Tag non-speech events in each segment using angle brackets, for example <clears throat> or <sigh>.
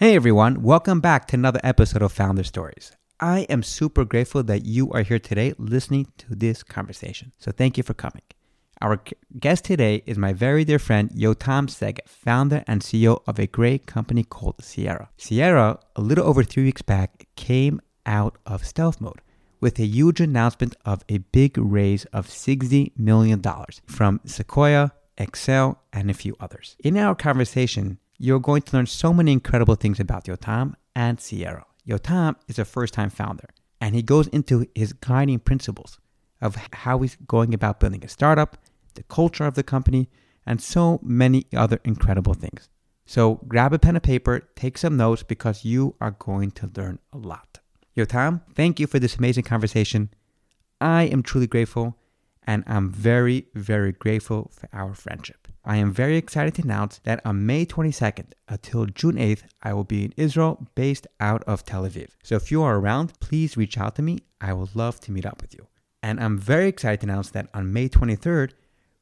Hey everyone, welcome back to another episode of Founder Stories. I am super grateful that you are here today listening to this conversation. So thank you for coming. Our guest today is my very dear friend Yotam Segev, founder and CEO of a great company called Cyera. Cyera, a little over three weeks back, came out of stealth mode with a huge announcement of a big raise of $60 million from Sequoia, Accel, and a few others. In our conversation, you're going to learn so many incredible things about Yotam and Cyera. Yotam is a first time founder, and he goes into his guiding principles of how he's going about building a startup, the culture of the company, and so many other incredible things. So grab a pen and paper, take some notes because you are going to learn a lot. Yotam, thank you for this amazing conversation. I am truly grateful, and I'm very, very grateful for our friendship. I am very excited to announce that on May 22nd until June 8th, I will be in Israel based out of Tel Aviv. So if you are around, please reach out to me. I would love to meet up with you. And I'm very excited to announce that on May 23rd,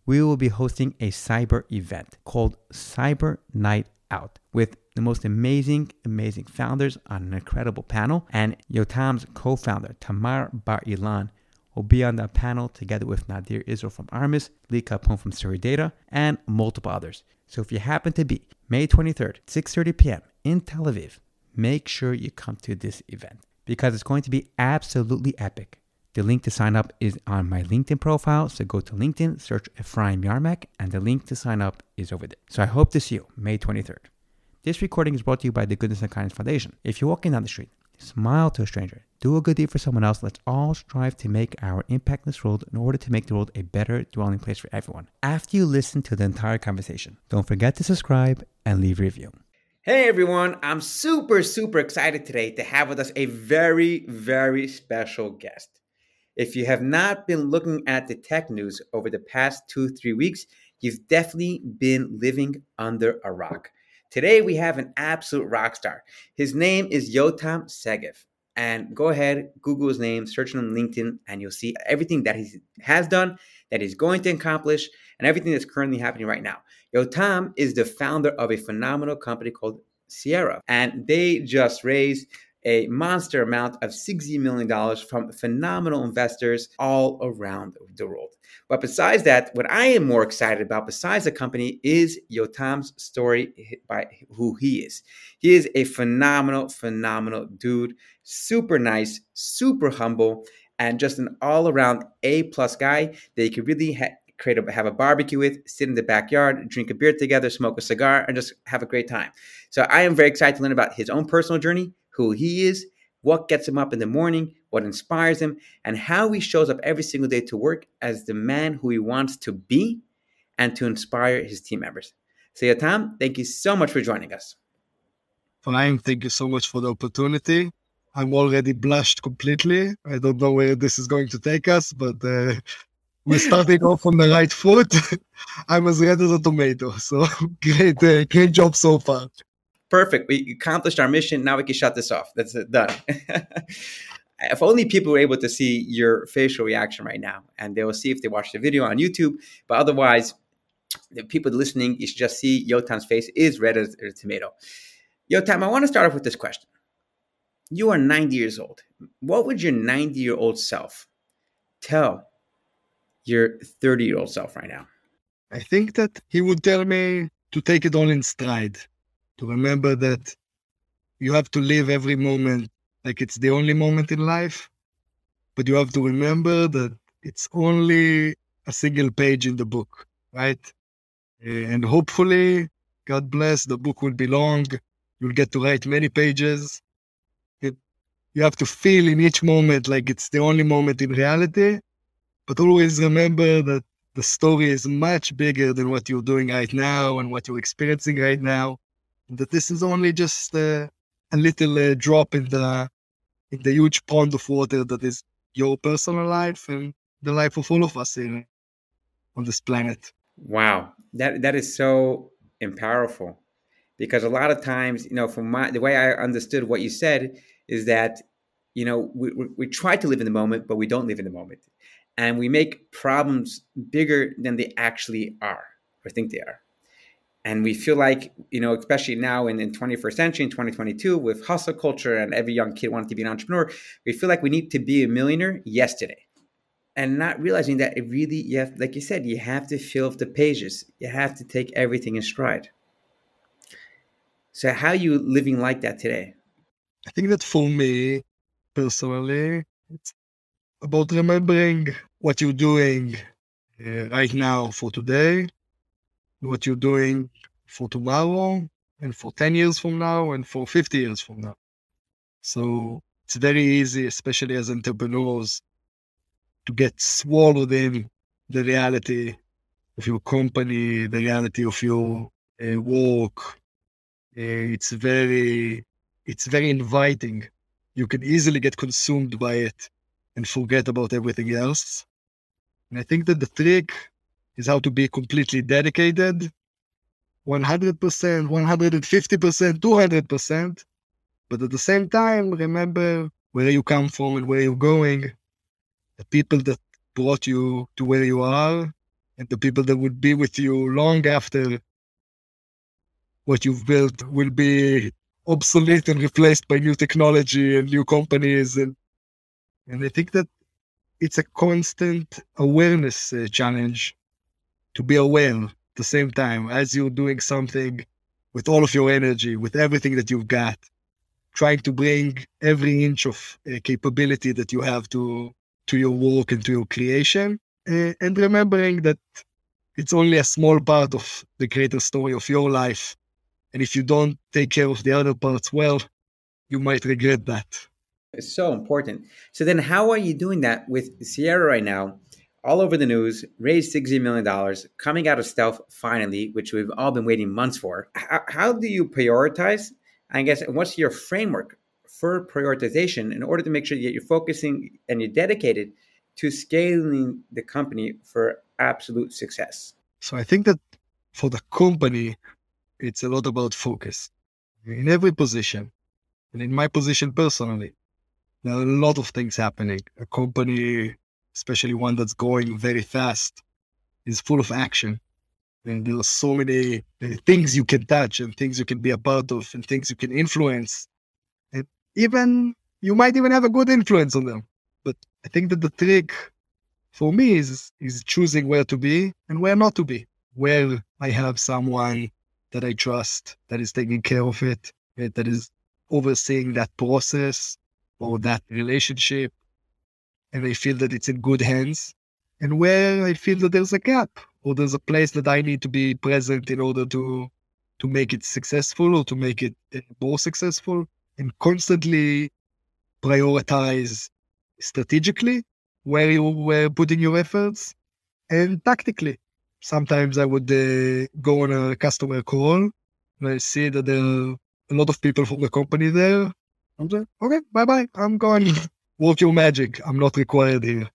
we will be hosting a cyber event called Cyber Night Out with the most amazing, amazing founders on an incredible panel. And Yotam's co founder, Tamar Bar Ilan, will be on that panel together with Nadir Izrael from Armis, Lee Capone from Story Data, and multiple others. So if you happen to be May 23rd, 6:30 p.m. in Tel Aviv, make sure you come to this event because it's going to be absolutely epic. The link to sign up is on my LinkedIn profile. So go to LinkedIn, search Ephraim Yarmak, and the link to sign up is over there. So I hope to see you May 23rd. This recording is brought to you by the Goodness and Kindness Foundation. If you're walking down the street Smile to a stranger. Do a good deed for someone else. Let's all strive to make our impact in this world in order to make the world a better dwelling place for everyone. After you listen to the entire conversation, don't forget to subscribe and leave a review. Hey everyone, I'm super, super excited today to have with us a very, very special guest. If you have not been looking at the tech news over the past two, three weeks, you've definitely been living under a rock. Today we have an absolute rock star. His name is Yotam Segev. And go ahead, Google his name, search him on LinkedIn, and you'll see everything that he has done, that he's going to accomplish, and everything that's currently happening right now. Yotam is the founder of a phenomenal company called Cyera, and they just raised a monster amount of $60 million from phenomenal investors all around the world. But besides that, what I am more excited about, besides the company, is Yotam's story by who he is. He is a phenomenal, phenomenal dude, super nice, super humble, and just an all around A plus guy that you could really ha- create a, have a barbecue with, sit in the backyard, drink a beer together, smoke a cigar, and just have a great time. So I am very excited to learn about his own personal journey, who he is, what gets him up in the morning, what inspires him, and how he shows up every single day to work as the man who he wants to be and to inspire his team members. So, Yotam, thank you so much for joining us. Fine, thank you so much for the opportunity. I'm already blushed completely. I don't know where this is going to take us, but uh, <laughs> we're starting off on the right foot. <laughs> I'm as red as a tomato. So <laughs> great, uh, great job so far perfect. We accomplished our mission. Now we can shut this off. That's it, done. <laughs> if only people were able to see your facial reaction right now, and they will see if they watch the video on YouTube. But otherwise, the people listening, you should just see Yotam's face is red as a tomato. Yotam, I want to start off with this question. You are 90 years old. What would your 90 year old self tell your 30 year old self right now? I think that he would tell me to take it all in stride to remember that you have to live every moment like it's the only moment in life, but you have to remember that it's only a single page in the book, right? Eh, and hopefully, God bless, the book will be long. You'll get to write many pages. It, you have to feel in each moment like it's the only moment in reality, but always remember that the story is much bigger than what you're doing right now and what you're experiencing right now that this is only just uh, a little uh, drop in the in the huge pond of water that is your personal life and the life of all of us in on this planet. Wow, that that is so powerful, because a lot of times, you know, from my the way I understood what you said is that you know we, we, we try to live in the moment, but we don't live in the moment, and we make problems bigger than they actually are or think they are. And we feel like, you know, especially now in, in 21st century, in 2022, with hustle culture and every young kid wanting to be an entrepreneur, we feel like we need to be a millionaire yesterday. And not realizing that it really, you have, like you said, you have to fill up the pages. You have to take everything in stride. So how are you living like that today? I think that for me, personally, it's about remembering what you're doing uh, right now for today, what you're doing for tomorrow, and for 10 years from now, and for 50 years from now. So it's very easy, especially as entrepreneurs, to get swallowed in the reality of your company, the reality of your uh, work. Uh, it's very, it's very inviting. You can easily get consumed by it and forget about everything else. And I think that the trick is how to be completely dedicated 100%, 150%, 200%. But at the same time, remember where you come from and where you're going, the people that brought you to where you are, and the people that would be with you long after what you've built will be obsolete and replaced by new technology and new companies. And, and I think that it's a constant awareness uh, challenge to be aware at the same time as you're doing something with all of your energy, with everything that you've got, trying to bring every inch of uh, capability that you have to to your work and to your creation, uh, and remembering that it's only a small part of the greater story of your life. And if you don't take care of the other parts well, you might regret that. It's so important. So then, how are you doing that with Cyera right now? All over the news, raised $60 million, coming out of stealth finally, which we've all been waiting months for. How, how do you prioritize? I guess, and what's your framework for prioritization in order to make sure that you're focusing and you're dedicated to scaling the company for absolute success? So I think that for the company, it's a lot about focus in every position. And in my position personally, there are a lot of things happening. A company, especially one that's going very fast, is full of action. And there are so many things you can touch and things you can be a part of and things you can influence. And even you might even have a good influence on them. But I think that the trick for me is is choosing where to be and where not to be. Where I have someone that I trust that is taking care of it, that is overseeing that process, or that relationship and I feel that it's in good hands and where I feel that there's a gap or there's a place that I need to be present in order to to make it successful or to make it uh, more successful and constantly prioritize strategically where you were putting your efforts and tactically. Sometimes I would uh, go on a customer call and I see that there are a lot of people from the company there I'm like, okay, bye bye. I'm going. <laughs> Work your magic. I'm not required here.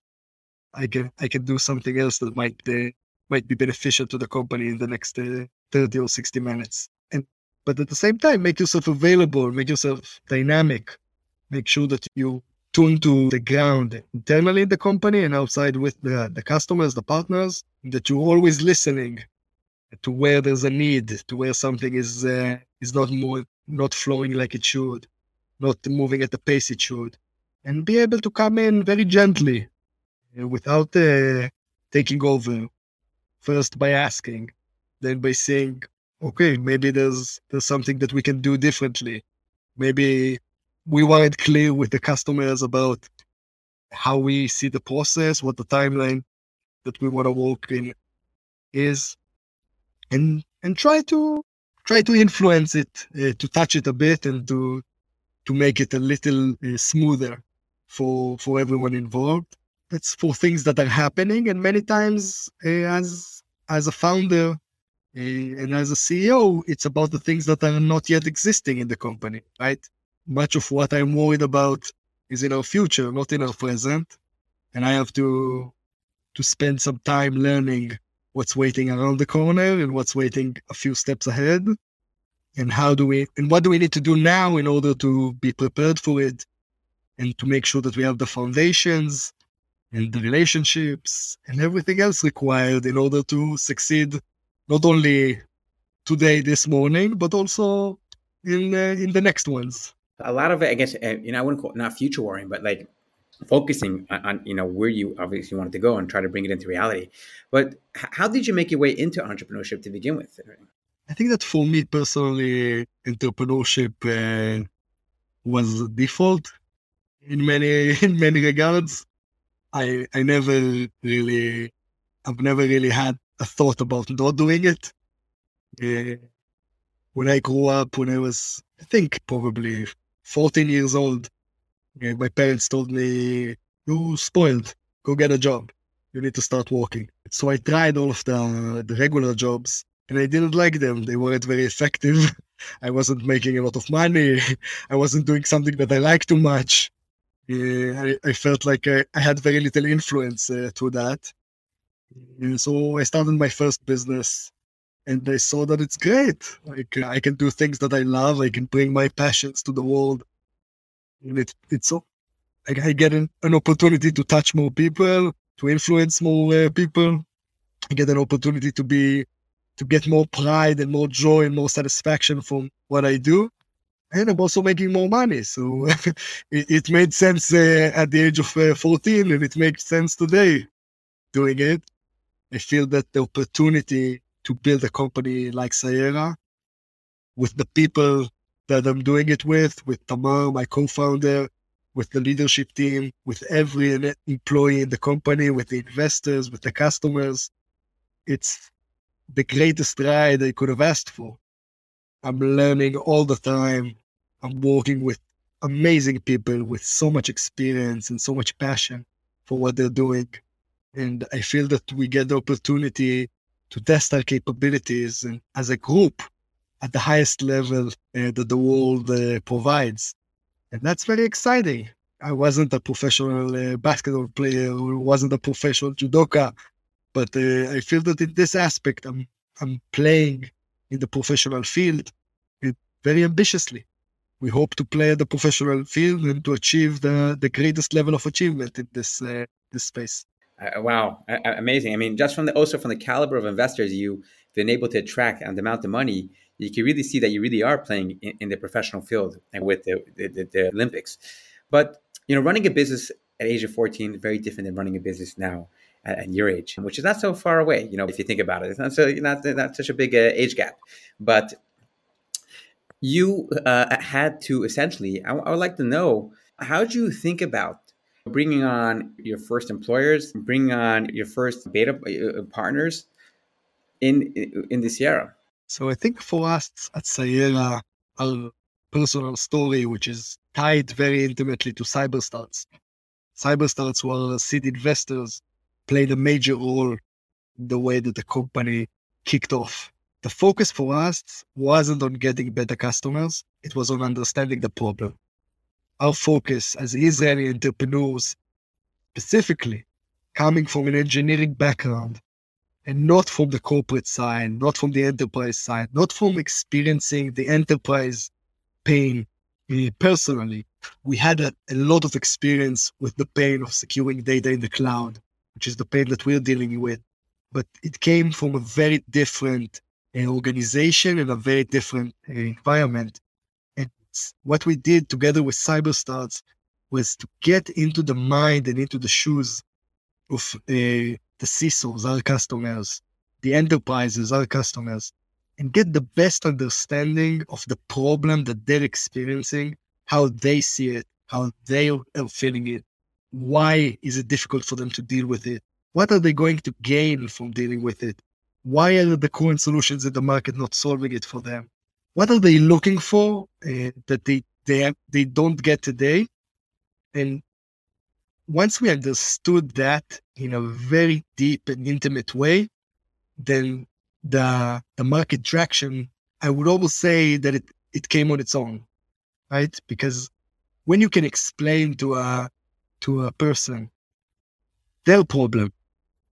I can I can do something else that might uh, might be beneficial to the company in the next uh, 30 or 60 minutes. And but at the same time, make yourself available, make yourself dynamic, make sure that you tune to the ground internally in the company and outside with the, the customers, the partners, that you're always listening to where there's a need, to where something is uh, is not more not flowing like it should not moving at the pace it should, and be able to come in very gently uh, without uh, taking over. First by asking, then by saying, okay, maybe there's there's something that we can do differently. Maybe we weren't clear with the customers about how we see the process, what the timeline that we want to work in is, and and try to try to influence it, uh, to touch it a bit, and to to make it a little uh, smoother for for everyone involved. That's for things that are happening, and many times uh, as as a founder uh, and as a CEO, it's about the things that are not yet existing in the company, right? Much of what I'm worried about is in our future, not in our present, and I have to to spend some time learning what's waiting around the corner and what's waiting a few steps ahead and how do we and what do we need to do now in order to be prepared for it and to make sure that we have the foundations and the relationships and everything else required in order to succeed not only today, this morning, but also in uh, in the next ones. A lot of it, I guess, uh, you know, I wouldn't call it not future worrying, but like focusing on, on, you know where you obviously wanted to go and try to bring it into reality. But how did you make your way into entrepreneurship to begin with? I think that for me personally, entrepreneurship uh, was default in many <laughs> in many regards. I I never really I've never really had a thought about not doing it. When I grew up, when I was I think probably 14 years old, my parents told me, "You spoiled. Go get a job. You need to start working." So I tried all of the the regular jobs, and I didn't like them. They weren't very effective. <laughs> I wasn't making a lot of money. <laughs> I wasn't doing something that I liked too much. I, I, felt like I, I, had very little influence uh, through that. And so I started my first business and I saw that it's great. Like I can do things that I love. I can bring my passions to the world. And it, it's so, like I get an, an opportunity to touch more people, to influence more uh, people. I get an opportunity to be, to get more pride and more joy and more satisfaction from what I do and I'm also making more money. So <laughs> it, it, made sense uh, at the age of uh, 14, and it makes sense today doing it. I feel that the opportunity to build a company like Cyera with the people that I'm doing it with, with Tamar, my co-founder, with the leadership team, with every employee in the company, with the investors, with the customers, it's the greatest ride I could have asked for. I'm learning all the time. I'm working with amazing people with so much experience and so much passion for what they're doing. And I feel that we get the opportunity to test our capabilities and as a group at the highest level uh, that the world uh, provides. And that's very exciting. I wasn't a professional uh, basketball player or wasn't a professional judoka, but uh, I feel that in this aspect, I'm, I'm playing in the professional field very ambitiously we hope to play at the professional field and to achieve the, the greatest level of achievement in this uh, this space. Uh, wow, uh, amazing! I mean, just from the also from the caliber of investors you've been able to attract and the amount of money, you can really see that you really are playing in, in the professional field and with the, the, the, Olympics. But you know, running a business at age of fourteen is very different than running a business now at, your age, which is not so far away. You know, if you think about it, it's not so not not such a big uh, age gap. But you uh, had to essentially, I, would like to know, how do you think about bringing on your first employers, bringing on your first beta uh, partners in in this era? So I think for us at Cyera, our personal story, which is tied very intimately to Cyberstarts. Cyberstarts were seed investors, played a major role in the way that the company kicked off the focus for us wasn't on getting better customers, it was on understanding the problem. Our focus as Israeli entrepreneurs, specifically coming from an engineering background and not from the corporate side, not from the enterprise side, not from experiencing the enterprise pain uh, personally. We had a, a lot of experience with the pain of securing data in the cloud, which is the pain that we're dealing with. But it came from a very different an organization in a very different uh, environment. And what we did together with Cyberstarts was to get into the mind and into the shoes of uh, the CISOs, our customers, the enterprises, our customers, and get the best understanding of the problem that they're experiencing, how they see it, how they are feeling it, why is it difficult for them to deal with it, what are they going to gain from dealing with it, why are the current solutions in the market not solving it for them? What are they looking for uh, that they they have, they don't get today? And once we understood that in a very deep and intimate way, then the the market traction, I would almost say that it it came on its own, right? Because when you can explain to a to a person their problem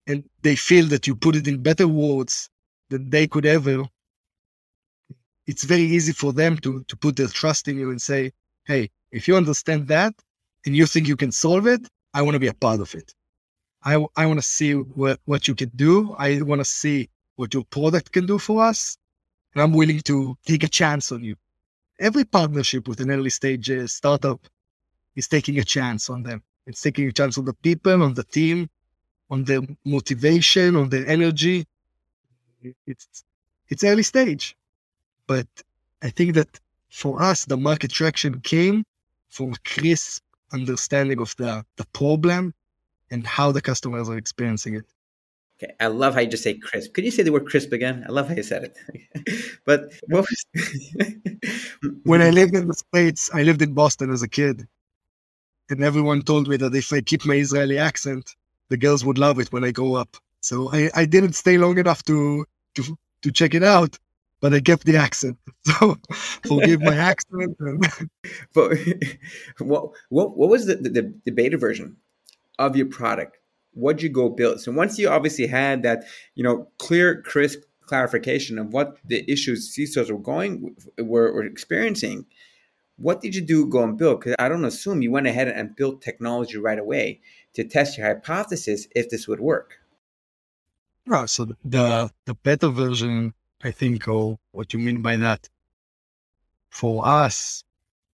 and they feel that you put it in better words than they could ever, it's very easy for them to, to put their trust in you and say, hey, if you understand that and you think you can solve it, I want to be a part of it. I, I want to see what, what you can do. I want to see what your product can do for us. and I'm willing to take a chance on you. Every partnership with an early stage uh, startup is taking a chance on them. It's taking a chance on the people, on the team, on the motivation, on the energy. It's it's early stage, but I think that for us, the market traction came from crisp understanding of the the problem and how the customers are experiencing it. Okay, I love how you just say crisp. Could you say the word crisp again? I love how you said it. <laughs> but what was when I lived in the States, I lived in Boston as a kid. And everyone told me that if I keep my Israeli accent, the girls would love it when I grow up. So I, I didn't stay long enough to, to to check it out, but I kept the accent. <laughs> So forgive my accent. <laughs> But <laughs> what, what what was the, the, the beta version of your product? What'd you go build? So once you obviously had that, you know, clear, crisp clarification of what the issues CISOs were going were, were experiencing, what did you do go and build? Because I don't assume you went ahead and built technology right away to test your hypothesis if this would work. Yeah, so the the beta version, I think, or what you mean by that, for us,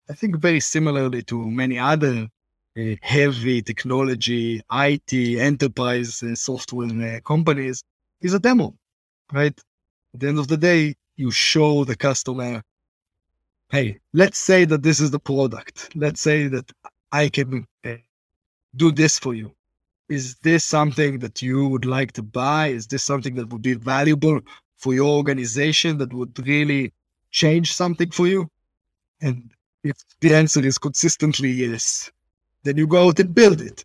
I think very similarly to many other uh, heavy technology, IT, enterprise uh, software uh, companies, is a demo, right? At the end of the day, you show the customer hey, let's say that this is the product. Let's say that I can uh, do this for you. Is this something that you would like to buy? Is this something that would be valuable for your organization that would really change something for you? And if the answer is consistently yes, then you go out and build it.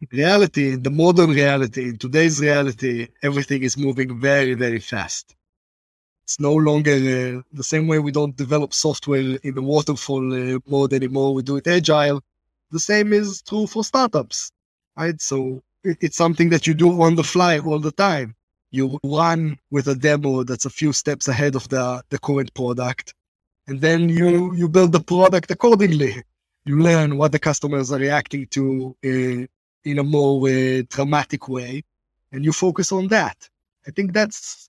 In reality, in the modern reality, in today's reality, everything is moving very, very fast. It's no longer uh, the same way we don't develop software in the waterfall uh, mode anymore. We do it agile. The same is true for startups, right? So it, it's something that you do on the fly all the time. You run with a demo that's a few steps ahead of the, the current product. And then you, you build the product accordingly. You learn what the customers are reacting to uh, in a more uh, dramatic way, and you focus on that. I think that's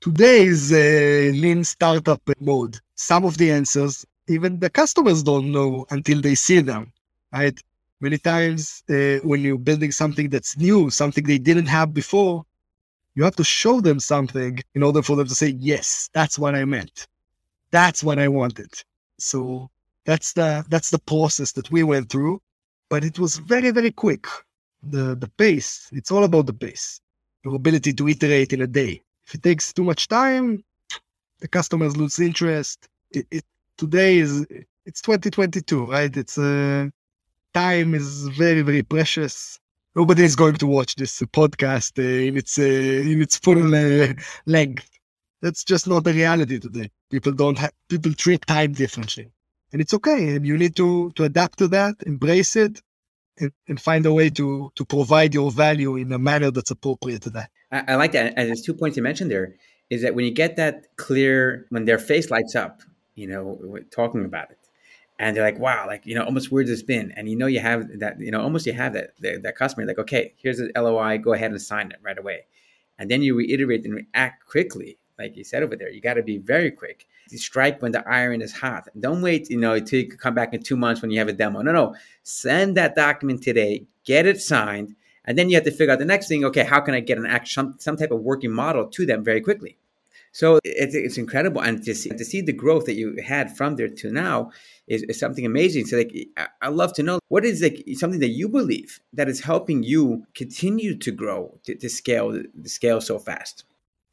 today's uh, lean startup mode, some of the answers even the customers don't know until they see them, right? Many times uh, when you're building something that's new, something they didn't have before, you have to show them something in order for them to say, yes, that's what I meant. That's what I wanted. So that's the that's the process that we went through, but it was very very quick. The the pace. It's all about the pace. Your ability to iterate in a day. If it takes too much time, the customers lose interest. It, it today is it's 2022, right? It's uh, time is very very precious. Nobody is going to watch this podcast uh, in its uh, in its full uh, length. That's just not the reality today. People don't have people treat time differently, and it's okay. And you need to to adapt to that, embrace it, and, find a way to to provide your value in a manner that's appropriate to that. I, I like that. And there's two points you mentioned there is that when you get that clear, when their face lights up, you know, talking about it, and they're like, "Wow, like you know, almost where's this been?" And you know, you have that, you know, almost you have that that, that customer like, "Okay, here's the LOI, go ahead and sign it right away," and then you reiterate and act quickly, like you said over there. You got to be very quick strike when the iron is hot. Don't wait, you know, you come back in two months when you have a demo. No, no. Send that document today, get it signed, and then you have to figure out the next thing. Okay, how can I get an action, some type of working model to them very quickly? So it's, it's incredible, and to see to see the growth that you had from there to now is, is something amazing. So like, I love to know what is like something that you believe that is helping you continue to grow to, to scale to scale so fast.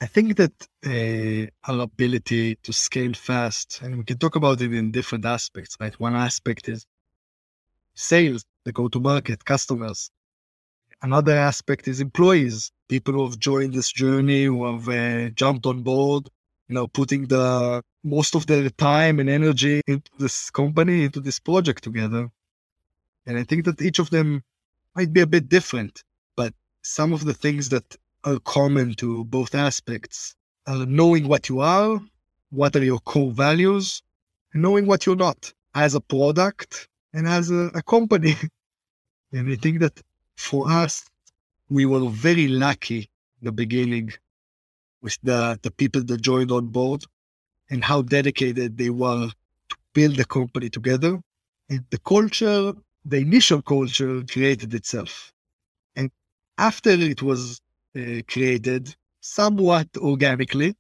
I think that uh, our ability to scale fast, and we can talk about it in different aspects, right? One aspect is sales, the go to market, customers. Another aspect is employees, people who have joined this journey, who have uh, jumped on board, you know, putting the most of their time and energy into this company, into this project together. And I think that each of them might be a bit different, but some of the things that are common to both aspects uh, knowing what you are, what are your core values, and knowing what you're not as a product and as a, a company. <laughs> and I think that for us, we were very lucky in the beginning with the, the people that joined on board. and how dedicated they were to build the company together. And the culture, the initial culture created itself. And after it was uh, created, somewhat organically,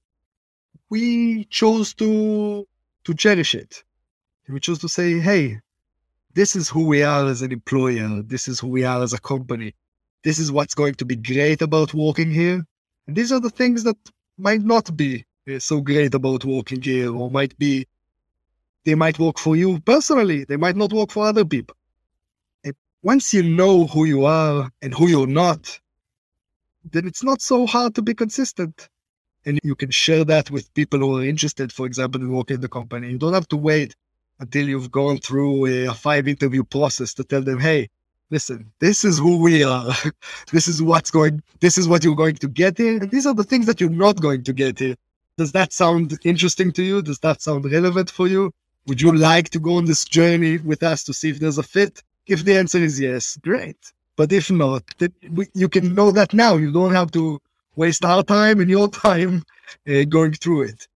we chose to to cherish it. We chose to say, hey, this is who we are as an employer. This is who we are as a company. This is what's going to be great about working here. And these are the things that might not be uh, so great about working here or might be, they might work for you personally. They might not work for other people. Once you know who you are and who you're not, then it's not so hard to be consistent. And you can share that with people who are interested, for example, in working in the company. You don't have to wait until you've gone through a, five interview process to tell them, hey, listen, this is who we are. <laughs> this is what's going, this is what you're going to get here. And these are the things that you're not going to get here. Does that sound interesting to you? Does that sound relevant for you? Would you like to go on this journey with us to see if there's a fit? If the answer is yes, great. But if not, you can know that now. You don't have to waste our time and your <laughs> time uh, going through it.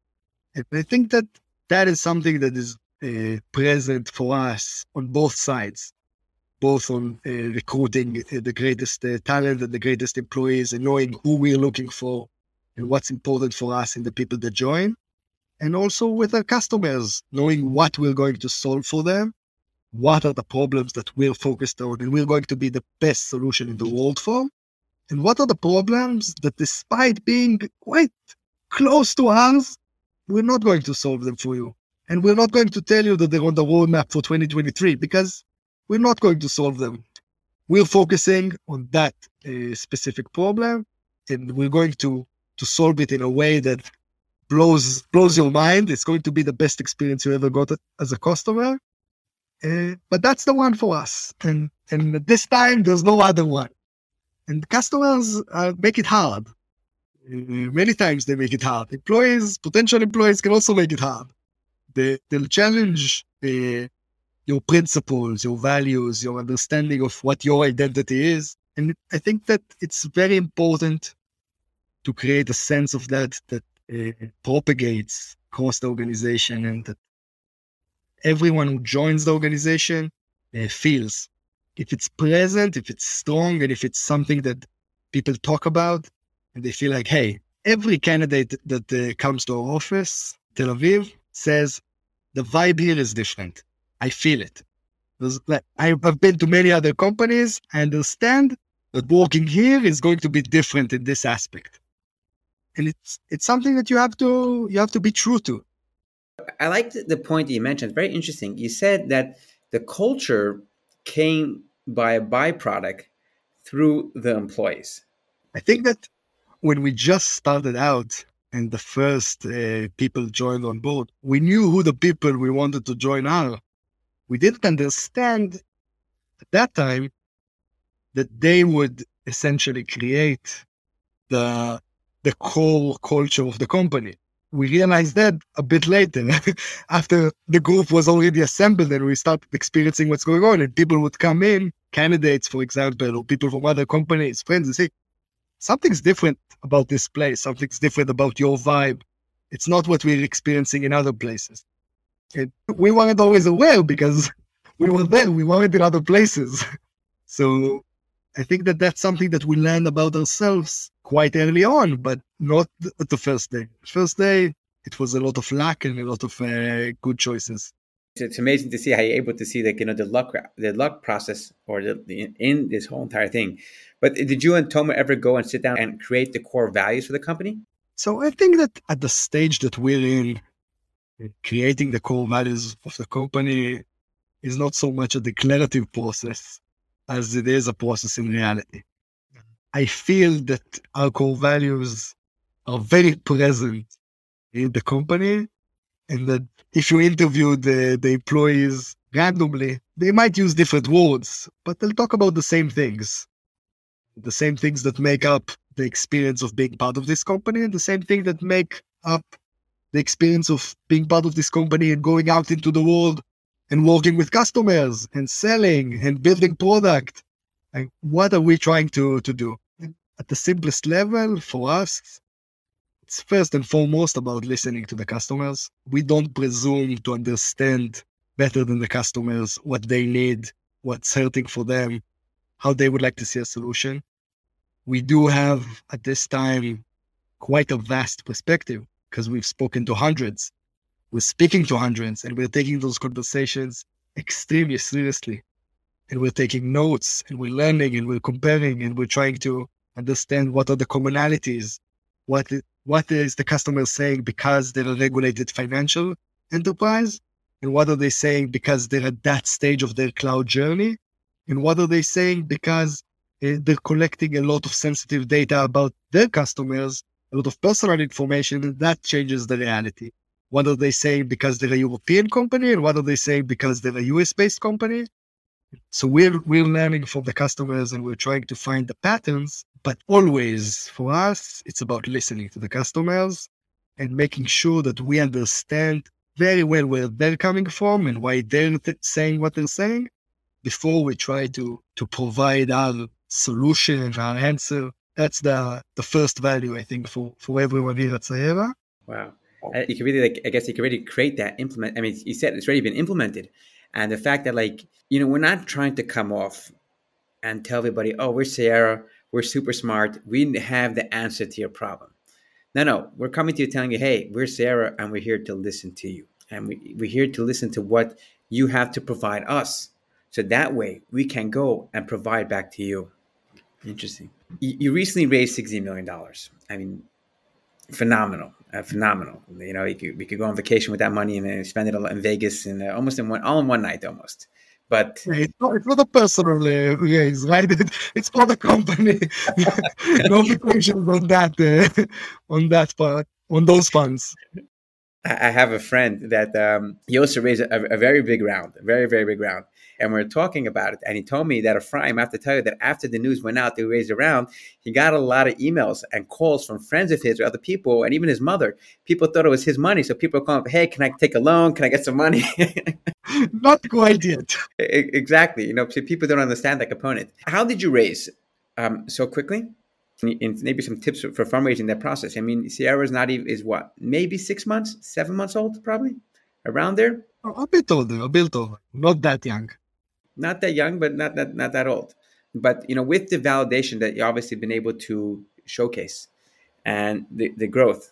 And I think that that is something that is uh, present for us on both sides, both on uh, recruiting uh, the greatest uh, talent and the greatest employees and knowing who we're looking for and what's important for us and the people that join. And also with our customers, knowing what we're going to solve for them, what are the problems that we're focused on and we're going to be the best solution in the world for, and what are the problems that despite being quite close to us, we're not going to solve them for you. And we're not going to tell you that they're on the roadmap for 2023 because we're not going to solve them. We're focusing on that uh, specific problem and we're going to, to solve it in a way that blows, blows your mind. It's going to be the best experience you ever got as a customer. Uh, but that's the one for us. And, and this time there's no other one. And customers uh, make it hard. Uh, many times they make it hard. Employees, potential employees can also make it hard they, they'll challenge uh, your principles, your values, your understanding of what your identity is. And I think that it's very important to create a sense of that that propagates across the organization and that everyone who joins the organization uh, feels if it's present, if it's strong, and if it's something that people talk about, and they feel like, hey, every candidate that uh, comes to our office, Tel Aviv, says the vibe here is different. I feel it. I've been to many other companies. I understand that working here is going to be different in this aspect, and it's it's something that you have to you have to be true to. I liked the point that you mentioned. Very interesting. You said that the culture came by a byproduct through the employees. I think that when we just started out, and the first uh, people joined on board, we knew who the people we wanted to join are. We didn't understand at that time that they would essentially create the the core culture of the company. We realized that a bit later, <laughs> after the group was already assembled and we started experiencing what's going on. And people would come in, candidates, for example, or people from other companies, friends, and say, something's different about this place. Something's different about your vibe. It's not what we're experiencing in other places. And we weren't always aware because <laughs> we were there. We weren't in other places. <laughs> so I think that that's something that we learned about ourselves quite early on, but not at the first day. First day, it was a lot of luck and a lot of uh, good choices. It's amazing to see how you're able to see like you know the luck the luck process or the, the in this whole entire thing. But did you and Tamar ever go and sit down and create the core values for the company? So I think that at the stage that we're in, creating the core values of the company is not so much a declarative process as it is a process in reality. Mm-hmm. I feel that our core values are very present in the company and that if you interview the, the employees randomly, they might use different words, but they'll talk about the same things the same things that make up the experience of being part of this company and the same thing that make up the experience of being part of this company and going out into the world and working with customers and selling and building product. And what are we trying to, to do? At the simplest level for us, it's first and foremost about listening to the customers. We don't presume to understand better than the customers what they need, what's hurting for them, how they would like to see a solution. We do have at this time quite a vast perspective because we've spoken to hundreds. We're speaking to hundreds and we're taking those conversations extremely seriously. And we're taking notes and we're learning and we're comparing and we're trying to understand what are the commonalities, what what is the customer saying because they're a regulated financial enterprise, and what are they saying because they're at that stage of their cloud journey, and what are they saying because uh, they're collecting a lot of sensitive data about their customers, a lot of personal information, and that changes the reality. What are they saying because they're a European company, and what are they saying because they're a US based company? So we're we're learning from the customers and we're trying to find the patterns. But always for us, it's about listening to the customers and making sure that we understand very well where they're coming from and why they're th- saying what they're saying before we try to to provide our solution, and our answer. That's the the first value I think for for everyone here at Cyera. Wow. Uh, you can really like I guess you can really create that implement. I mean, you said it's already been implemented, and the fact that like you know we're not trying to come off and tell everybody, oh, we're Cyera, we're super smart, we have the answer to your problem. No, no, we're coming to you telling you, hey, we're Cyera, and we're here to listen to you, and we, we're here to listen to what you have to provide us, so that way we can go and provide back to you. Interesting. You, you recently raised sixty million dollars. I mean, phenomenal, uh, phenomenal. You know, you could, we could go on vacation with that money and then spend it in Vegas and uh, almost in one, all in one night, almost. But it's not, it's not a personal uh, raise, right? it's for the <laughs> company. <laughs> no vacations on that, uh, on that part, on those funds. I have a friend that um, he also raised a, a, very big round, a very, very big round. And we are talking about it. And he told me that Ephraim, I have to tell you that after the news went out, they raised around, he got a lot of emails and calls from friends of his or other people, and even his mother. People thought it was his money. So people are calling, hey, can I take a loan? Can I get some money? <laughs> Not quite yet. <laughs> Exactly. You know, people don't understand that component. How did you raise um, so quickly? and maybe some tips for fundraising that process. I mean, is not even is what maybe six months, seven months old, probably around there. A bit older, a bit older, not that young. Not that young, but not that not that old. But you know, with the validation that you obviously been able to showcase and the, the growth,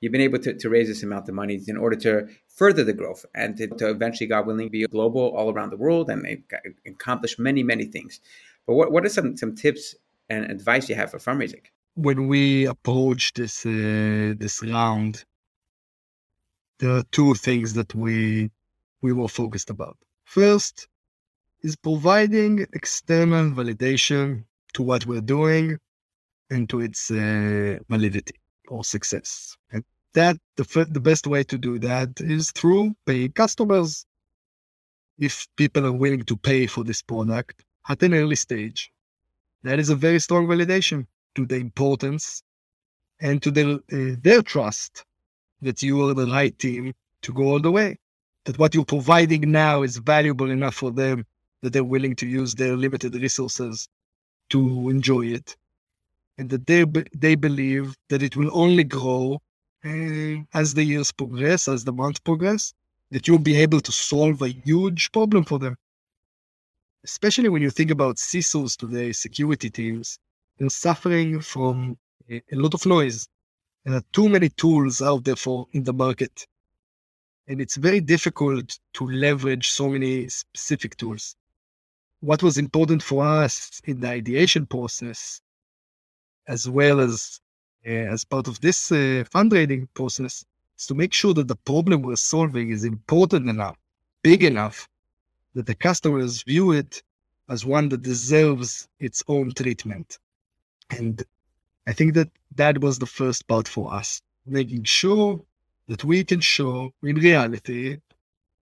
you've been able to, to raise this amount of money in order to further the growth and to, to eventually, God willing, be global all around the world and accomplish many, many things. But what, what are some, some tips and advice you have for fundraising? When we approach this uh, this round, there are two things that we we were focused about. First is providing external validation to what we're doing and to its uh, validity or success. And that the the best way to do that is through paying customers. If people are willing to pay for this product at an early stage, that is a very strong validation to the importance and to their, uh, their trust that you are the right team to go all the way. That what you're providing now is valuable enough for them that they're willing to use their limited resources to enjoy it. And that they, they believe that it will only grow uh, as the years progress, as the months progress, that you'll be able to solve a huge problem for them especially when you think about CISOs today, security teams, they're suffering from a, a lot of noise. There are too many tools out there for in the market. And it's very difficult to leverage so many specific tools. What was important for us in the ideation process, as well as uh, as part of this uh, fundraising process, is to make sure that the problem we're solving is important enough, big enough, that the customers view it as one that deserves its own treatment. And I think that that was the first part for us, making sure that we can show in reality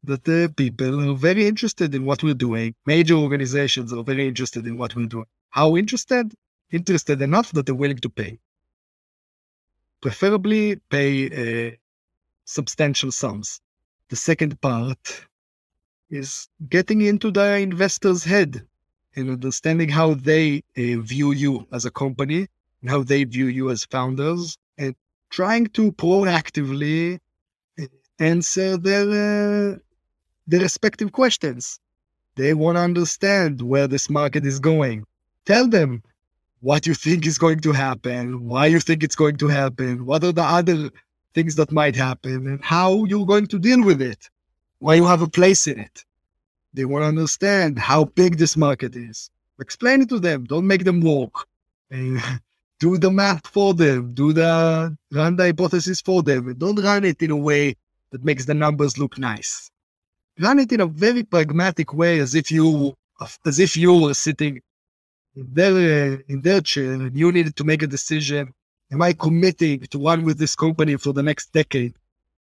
that the people are very interested in what we're doing. Major organizations are very interested in what we're doing. How interested? Interested enough that they're willing to pay. Preferably pay uh, substantial sums. The second part is getting into the investor's head and understanding how they uh, view you as a company and how they view you as founders and trying to proactively answer their uh, their respective questions. They want to understand where this market is going. Tell them what you think is going to happen, why you think it's going to happen, what are the other things that might happen, and how you're going to deal with it, why you have a place in it. They want to understand how big this market is. Explain it to them. Don't make them walk. <laughs> do the math for them. Do the run the hypothesis for them. Don't run it in a way that makes the numbers look nice. Run it in a very pragmatic way, as if you as if you were sitting in their uh, in their chair and you needed to make a decision. Am I committing to run with this company for the next decade,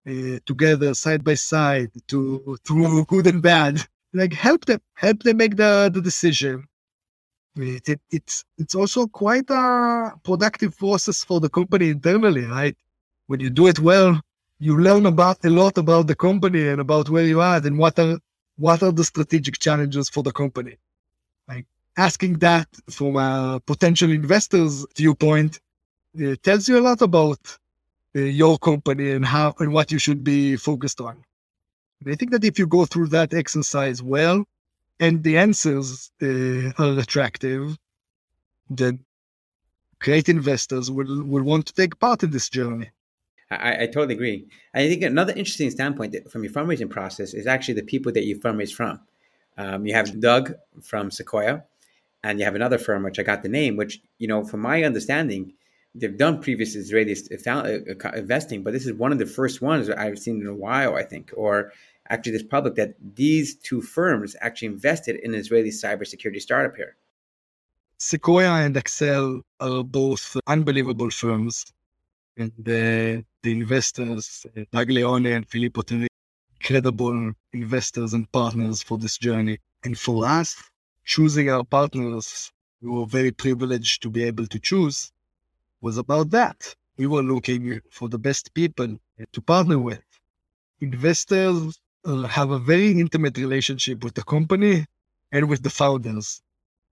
uh, together side by side, to through good and bad? like help them help them make the, the decision it, it, it's it's also quite a productive process for the company internally right when you do it well you learn about a lot about the company and about where you are and what are what are the strategic challenges for the company like asking that from a potential investor's viewpoint it tells you a lot about uh, your company and how and what you should be focused on and I think that if you go through that exercise well and the answers uh, are attractive, then great investors will, will want to take part in this journey. I, I totally agree. I think another interesting standpoint from your fundraising process is actually the people that you fundraise from. Um, you have Doug from Sequoia, and you have another firm, which I got the name, which, you know, from my understanding, they've done previous Israeli uh, investing, but this is one of the first ones I've seen in a while, I think, or actually this public that these two firms actually invested in Israeli cybersecurity startup here. Sequoia and Accel are both unbelievable firms. And the, investors, uh, Doug Leone and Philippe Botteri, incredible investors and partners for this journey. And for us, choosing our partners, we were very privileged to be able to choose was about that. We were looking for the best people to partner with. Investors uh, have a very intimate relationship with the company and with the founders.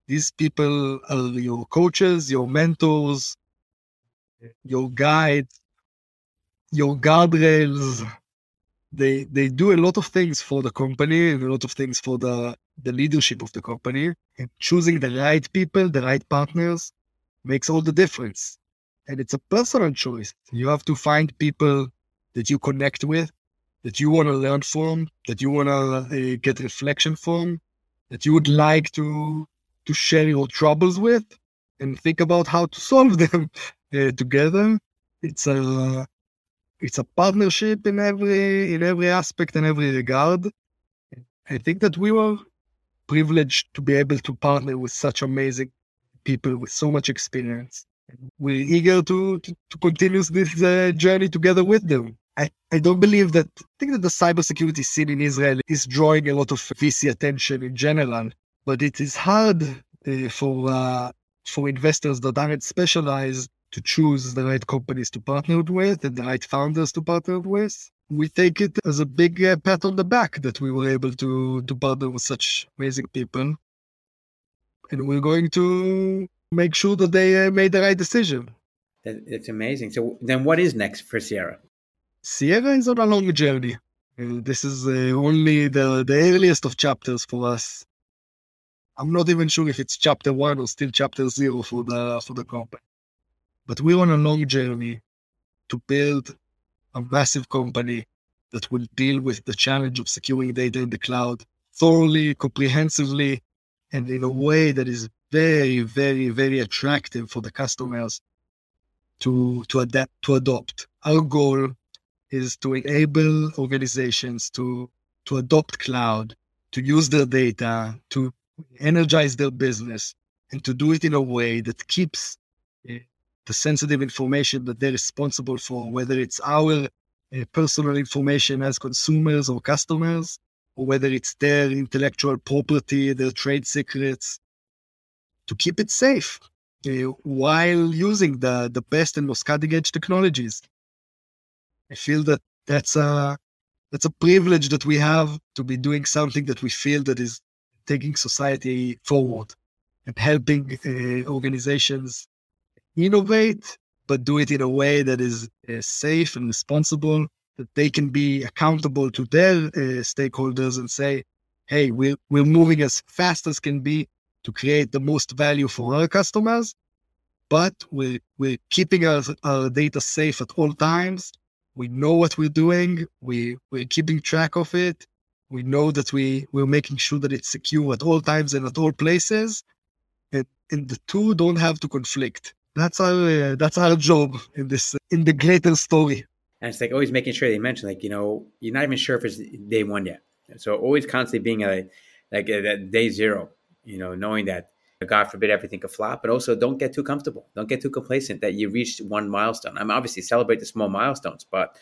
These people are your coaches, your mentors, your guides, your guardrails. They they do a lot of things for the company and a lot of things for the the leadership of the company. And choosing the right people, the right partners, makes all the difference and it's a personal choice. You have to find people that you connect with, that you want to learn from, that you want to uh, get reflection from, that you would like to to share your troubles with, and think about how to solve <laughs> them uh, together. It's a it's a partnership in every in every aspect and every regard. I think that we were privileged to be able to partner with such amazing people with so much experience we're eager to, to, to continue this uh, journey together with them. I, I don't believe that, I think that the cybersecurity scene in Israel is drawing a lot of VC attention in general, but it is hard uh, for, uh, for investors that aren't specialized to choose the right companies to partner with and the right founders to partner with. We take it as a big uh, pat on the back that we were able to, to partner with such amazing people. And we're going to make sure that they uh, made the right decision. That, it's amazing. So then, what is next for Cyera? Cyera is on a long journey. this is uh, only the, the earliest of chapters for us. I'm not even sure if it's chapter one or still chapter zero for the for the company. But we're on a long journey to build a massive company that will deal with the challenge of securing data in the cloud thoroughly, comprehensively, and in a way that is very, very, very attractive for the customers to to adapt to adopt. Our goal is to enable organizations to to adopt cloud, to use their data, to energize their business, and to do it in a way that keeps uh, the sensitive information that they're responsible for, whether it's our uh, personal information as consumers or customers, or whether it's their intellectual property, their trade secrets, to keep it safe uh, while using the, the best and most cutting edge technologies. I feel that that's a, that's a privilege that we have to be doing something that we feel that is taking society forward and helping uh, organizations innovate, but do it in a way that is uh, safe and responsible, that they can be accountable to their uh, stakeholders and say, hey, we're, we're moving as fast as can be to create the most value for our customers, but we're, we're keeping our, our data safe at all times. We know what we're doing. We, we're keeping track of it. We know that we, we're making sure that it's secure at all times and at all places. And, and the two don't have to conflict. That's our, uh, that's our job in this, in the greater story. And it's like always making sure they mention, like, you know, you're not even sure if it's day one yet. So always constantly being a, like a, a day zero, you know, knowing that God forbid everything could flop, but also don't get too comfortable. Don't get too complacent that you reached one milestone. I'm mean, obviously celebrate the small milestones, but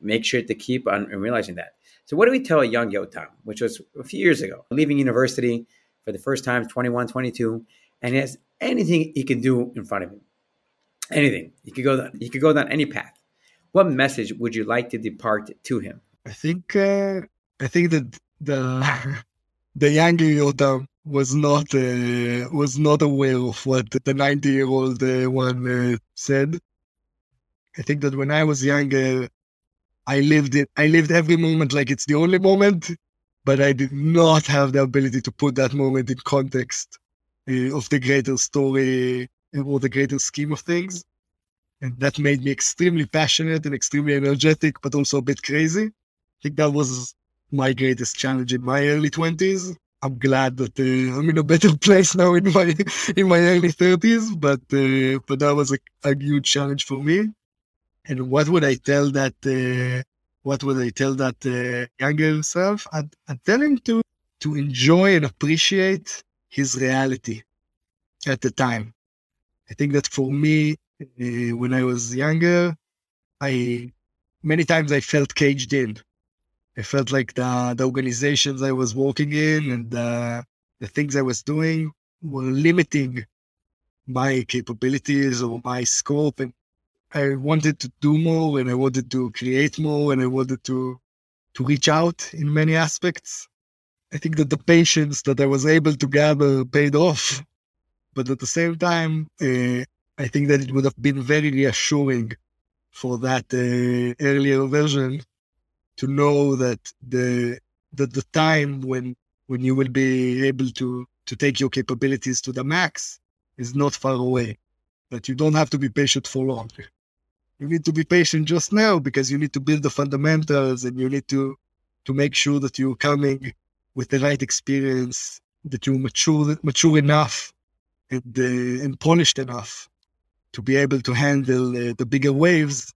make sure to keep on realizing that. So what do we tell a young Yotam, which was a few years ago, leaving university for the first time, 21, 22, and he has anything he can do in front of him. Anything. He could go down, he could go down any path. What message would you like to depart to him? I think uh, I think that the <laughs> the younger Yotam was not uh, was not aware of what the 90 year old uh, one uh, said. I think that when I was younger, I lived it. I lived every moment like it's the only moment, but I did not have the ability to put that moment in context uh, of the greater story or the greater scheme of things. And that made me extremely passionate and extremely energetic, but also a bit crazy. I think that was my greatest challenge in my early 20s I'm glad that uh, I'm in a better <laughs> place now in my in my early 30s, but uh, but that was a, a, huge challenge for me. And what would I tell that? Uh, what would I tell that uh, younger self? I'd, I'd tell him to to enjoy and appreciate his reality at the time. I think that for me, uh, when I was younger, I many times I felt caged in I felt like the, the organizations I was working in and the, the things I was doing were limiting my capabilities or my scope. And I wanted to do more and I wanted to create more and I wanted to, to reach out in many aspects. I think that the patience that I was able to gather paid off. But at the same time, uh, I think that it would have been very reassuring for that uh, earlier version to know that the that the time when when you will be able to to take your capabilities to the max is not far away. That you don't have to be patient for long. You need to be patient just now because you need to build the fundamentals and you need to to make sure that you're coming with the right experience, that you're mature mature enough and uh, and polished enough to be able to handle uh, the bigger waves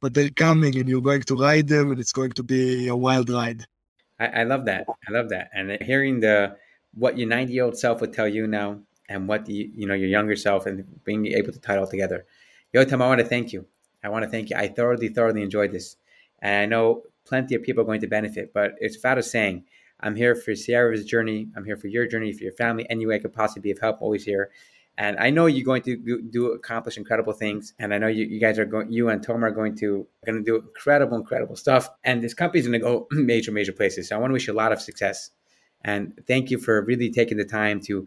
but they're coming and you're going to ride them and it's going to be a wild ride. I, I love that. I love that. And hearing the what your 90 year old self would tell you now and what the, you know your younger self and being able to tie it all together. Yo, Yotam, I want to thank you. I want to thank you. I thoroughly, thoroughly enjoyed this. And I know plenty of people are going to benefit, but it's without a saying, I'm here for Cyera's journey. I'm here for your journey, for your family. Any way I could possibly be of help, always here. And I know you're going to do, do accomplish incredible things. And I know you, you guys are going, you and Tamar are going to going to do incredible, incredible stuff. And this company's going to go <clears throat> major, major places. So I want to wish you a lot of success. And thank you for really taking the time to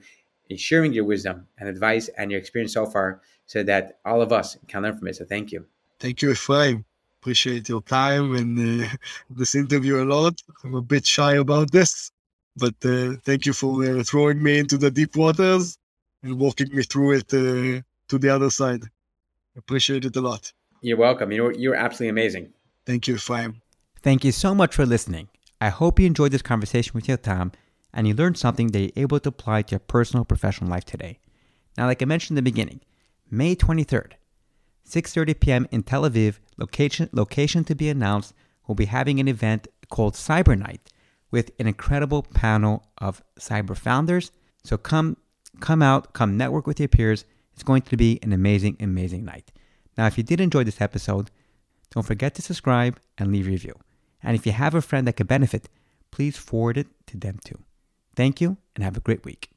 eh, sharing your wisdom and advice and your experience so far so that all of us can learn from it. So thank you. Thank you, Ephraim. Appreciate your time and uh, <laughs> this interview a lot. I'm a bit shy about this, but uh, thank you for uh, throwing me into the deep waters and walking me through it uh, to the other side. Appreciate it a lot. You're welcome. You're, you're absolutely amazing. Thank you, Ephraim. Thank you so much for listening. I hope you enjoyed this conversation with Yotam and you learned something that you're able to apply to your personal professional life today. Now, like I mentioned in the beginning, May 23rd, 6.30 p.m. in Tel Aviv, location, location to be announced, we'll be having an event called Cyber Night with an incredible panel of cyber founders. So come Come out, come network with your peers. It's going to be an amazing, amazing night. Now, if you did enjoy this episode, don't forget to subscribe and leave a review. And if you have a friend that could benefit, please forward it to them too. Thank you and have a great week.